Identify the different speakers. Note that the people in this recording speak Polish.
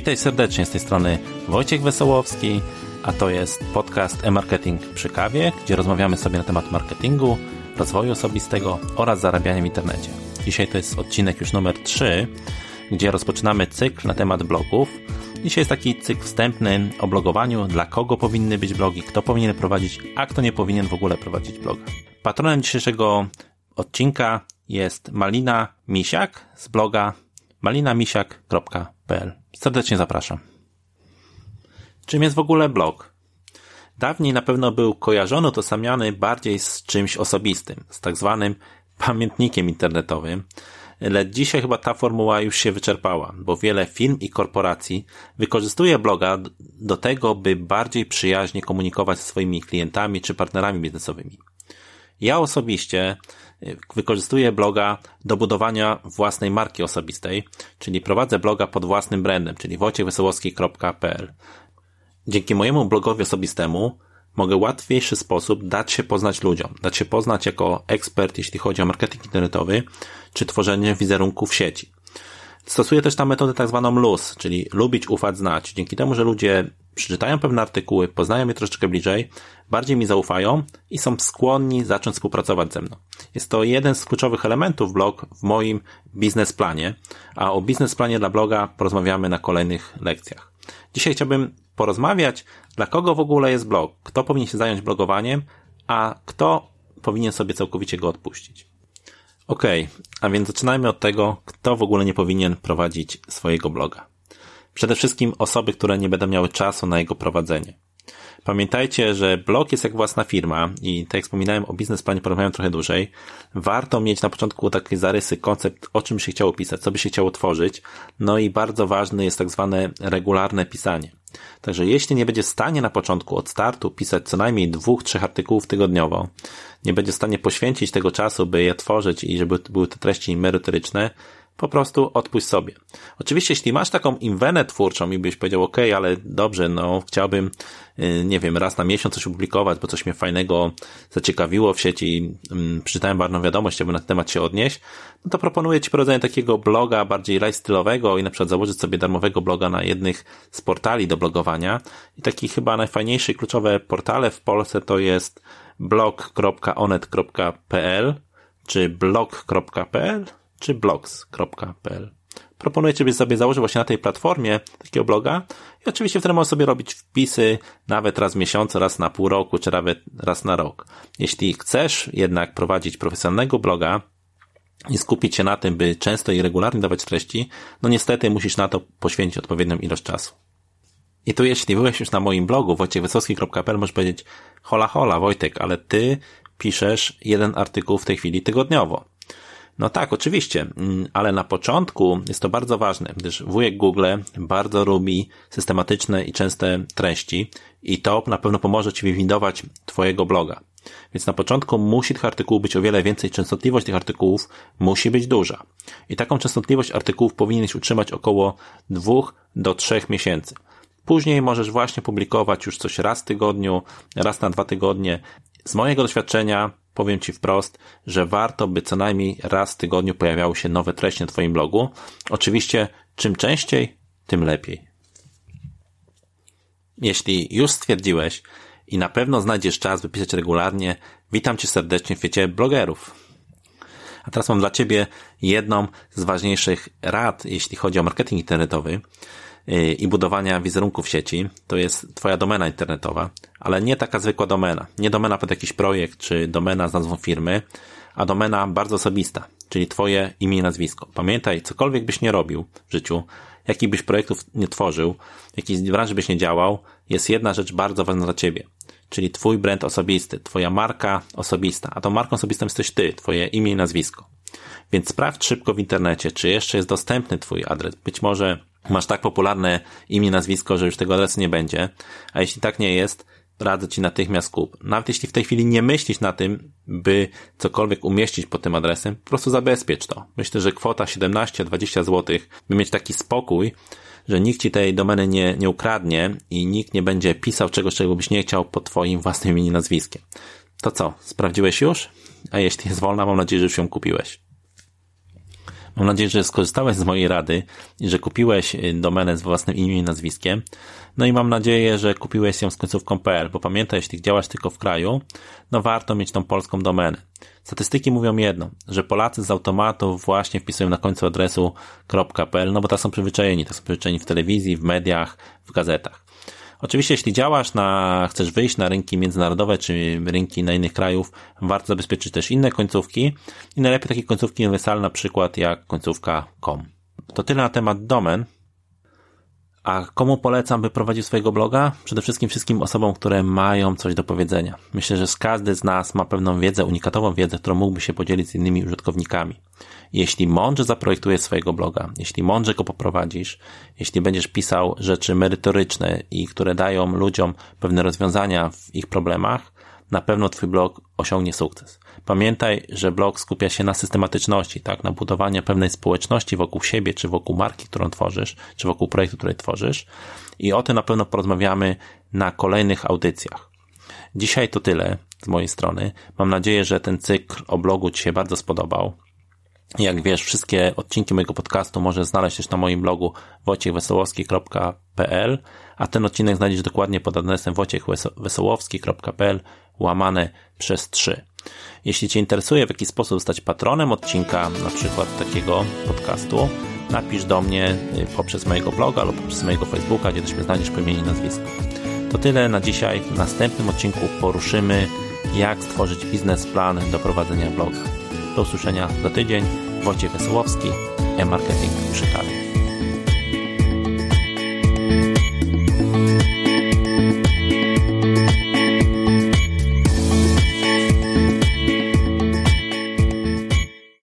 Speaker 1: Witaj serdecznie z tej strony Wojciech Wesołowski, a to jest podcast e-marketing przy kawie, gdzie rozmawiamy sobie na temat marketingu, rozwoju osobistego oraz zarabiania w internecie. Dzisiaj to jest odcinek już numer 3, gdzie rozpoczynamy cykl na temat blogów. Dzisiaj jest taki cykl wstępny o blogowaniu, dla kogo powinny być blogi, kto powinien prowadzić, a kto nie powinien w ogóle prowadzić bloga. Patronem dzisiejszego odcinka jest Malina Misiak z bloga malinamisiak.pl. Serdecznie zapraszam. Czym jest w ogóle blog? Dawniej na pewno był kojarzony, utożsamiany bardziej z czymś osobistym, z tak zwanym pamiętnikiem internetowym, lecz dzisiaj chyba ta formuła już się wyczerpała, bo wiele firm i korporacji wykorzystuje bloga do tego, by bardziej przyjaźnie komunikować ze swoimi klientami czy partnerami biznesowymi. Ja osobiście wykorzystuję bloga do budowania własnej marki osobistej, czyli prowadzę bloga pod własnym brandem, czyli wojciechwesołowski.pl. Dzięki mojemu blogowi osobistemu mogę w łatwiejszy sposób dać się poznać ludziom, dać się poznać jako ekspert, jeśli chodzi o marketing internetowy, czy tworzenie wizerunku w sieci. Stosuję też tam metodę tak zwaną LUS, czyli lubić, ufać, znać. Dzięki temu, że ludzie przeczytają pewne artykuły, poznają je troszeczkę bliżej, bardziej mi zaufają i są skłonni zacząć współpracować ze mną. Jest to jeden z kluczowych elementów blog w moim biznesplanie, a o biznesplanie dla bloga porozmawiamy na kolejnych lekcjach. Dzisiaj chciałbym porozmawiać, dla kogo w ogóle jest blog, kto powinien się zająć blogowaniem, a kto powinien sobie całkowicie go odpuścić. Ok, a więc zaczynajmy od tego, kto w ogóle nie powinien prowadzić swojego bloga. Przede wszystkim osoby, które nie będą miały czasu na jego prowadzenie. Pamiętajcie, że blog jest jak własna firma i tak jak wspominałem o biznesplanie porozmawiam trochę dłużej. Warto mieć na początku takie zarysy, koncept, o czym się chciało pisać, co by się chciało tworzyć. No i bardzo ważne jest tak zwane regularne pisanie. Także jeśli nie będzie w stanie na początku od startu pisać co najmniej dwóch, trzech artykułów tygodniowo, nie będzie w stanie poświęcić tego czasu, by je tworzyć i żeby były to treści merytoryczne, po prostu odpuść sobie. Oczywiście, jeśli masz taką inwenę twórczą i byś powiedział, ok, ale dobrze, no, chciałbym, y, nie wiem, raz na miesiąc coś opublikować, bo coś mnie fajnego zaciekawiło w sieci, um, przeczytałem ważną wiadomość, chciałbym na ten temat się odnieść, no to proponuję Ci prowadzenie takiego bloga bardziej lifestyle'owego i na przykład założyć sobie darmowego bloga na jednych z portali do blogowania. I taki chyba najfajniejszy kluczowe portale w Polsce to jest blog.onet.pl czy blog.pl czy blogs.pl. Proponuję Ci, sobie założył właśnie na tej platformie takiego bloga i oczywiście wtedy możesz sobie robić wpisy nawet raz w miesiącu, raz na pół roku, czy nawet raz na rok. Jeśli chcesz jednak prowadzić profesjonalnego bloga, i skupić się na tym, by często i regularnie dawać treści, no niestety musisz na to poświęcić odpowiednią ilość czasu. I tu jeśli byłeś już na moim blogu wojciechwysocki.pl możesz powiedzieć hola hola Wojtek, ale ty piszesz jeden artykuł w tej chwili tygodniowo. No tak, oczywiście, mm, ale na początku jest to bardzo ważne, gdyż wujek Google bardzo lubi systematyczne i częste treści i to na pewno pomoże Ci wywindować Twojego bloga. Więc na początku musi tych artykułów być o wiele więcej, częstotliwość tych artykułów musi być duża. I taką częstotliwość artykułów powinieneś utrzymać około dwóch do trzech miesięcy. Później możesz właśnie publikować już coś raz w tygodniu, raz na dwa tygodnie. Z mojego doświadczenia powiem Ci wprost, że warto, by co najmniej raz w tygodniu pojawiały się nowe treści na Twoim blogu. Oczywiście, czym częściej, tym lepiej. Jeśli już stwierdziłeś i na pewno znajdziesz czas, by pisać regularnie, witam Cię serdecznie w świecie blogerów. A teraz mam dla Ciebie jedną z ważniejszych rad, jeśli chodzi o marketing internetowy i budowania wizerunków sieci, to jest Twoja domena internetowa, ale nie taka zwykła domena. Nie domena pod jakiś projekt, czy domena z nazwą firmy, a domena bardzo osobista, czyli Twoje imię i nazwisko. Pamiętaj, cokolwiek byś nie robił w życiu, jakich byś projektów nie tworzył, w jakiej branży byś nie działał, jest jedna rzecz bardzo ważna dla Ciebie, czyli Twój brand osobisty, Twoja marka osobista, a tą marką osobistą jesteś Ty, Twoje imię i nazwisko. Więc sprawdź szybko w internecie, czy jeszcze jest dostępny Twój adres. Być może masz tak popularne imię, nazwisko, że już tego adresu nie będzie, a jeśli tak nie jest, radzę Ci natychmiast kup. Nawet jeśli w tej chwili nie myślisz na tym, by cokolwiek umieścić pod tym adresem, po prostu zabezpiecz to. Myślę, że kwota 17-20 zł, by mieć taki spokój, że nikt Ci tej domeny nie, nie ukradnie i nikt nie będzie pisał czegoś, czego byś nie chciał pod Twoim własnym imieniem nazwiskiem. To co, sprawdziłeś już? A jeśli jest wolna, mam nadzieję, że już ją kupiłeś. Mam nadzieję, że skorzystałeś z mojej rady i że kupiłeś y, domenę z własnym imieniem i nazwiskiem. No i mam nadzieję, że kupiłeś ją z końcówką.pl, bo pamiętaj, jeśli działasz tylko w kraju, no warto mieć tą polską domenę. Statystyki mówią jedno, że Polacy z automatu właśnie wpisują na końcu adresu .pl, no bo tak są przyzwyczajeni, tak są przyzwyczajeni w telewizji, w mediach, w gazetach. Oczywiście, jeśli działasz na, chcesz wyjść na rynki międzynarodowe czy rynki na innych krajów, warto zabezpieczyć też inne końcówki i najlepiej takie końcówki uniwersalne, na przykład jak końcówka .com. To tyle na temat domen. A komu polecam, by prowadził swojego bloga? Przede wszystkim wszystkim osobom, które mają coś do powiedzenia. Myślę, że każdy z nas ma pewną wiedzę, unikatową wiedzę, którą mógłby się podzielić z innymi użytkownikami. Jeśli mądrze zaprojektujesz swojego bloga, jeśli mądrze go poprowadzisz, jeśli będziesz pisał rzeczy merytoryczne i które dają ludziom pewne rozwiązania w ich problemach, na pewno Twój blog osiągnie sukces. Pamiętaj, że blog skupia się na systematyczności, tak, na budowaniu pewnej społeczności wokół siebie, czy wokół marki, którą tworzysz, czy wokół projektu, który tworzysz. I o tym na pewno porozmawiamy na kolejnych audycjach. Dzisiaj to tyle z mojej strony. Mam nadzieję, że ten cykl o blogu Ci się bardzo spodobał. Jak wiesz, wszystkie odcinki mojego podcastu możesz znaleźć też na moim blogu wojciechwesołowski.pl, a ten odcinek znajdziesz dokładnie pod adresem wojciechwesołowski.pl łamane przez 3. Jeśli Cię interesuje, w jaki sposób zostać patronem odcinka, na przykład takiego podcastu, napisz do mnie y, poprzez mojego bloga lub poprzez mojego Facebooka, gdzie też mnie znajdziesz po imieniu i nazwisku. To tyle na dzisiaj. W następnym odcinku poruszymy, jak stworzyć biznesplan do prowadzenia bloga. Do usłyszenia za tydzień. Wojciech Wesołowski, e-marketing przy.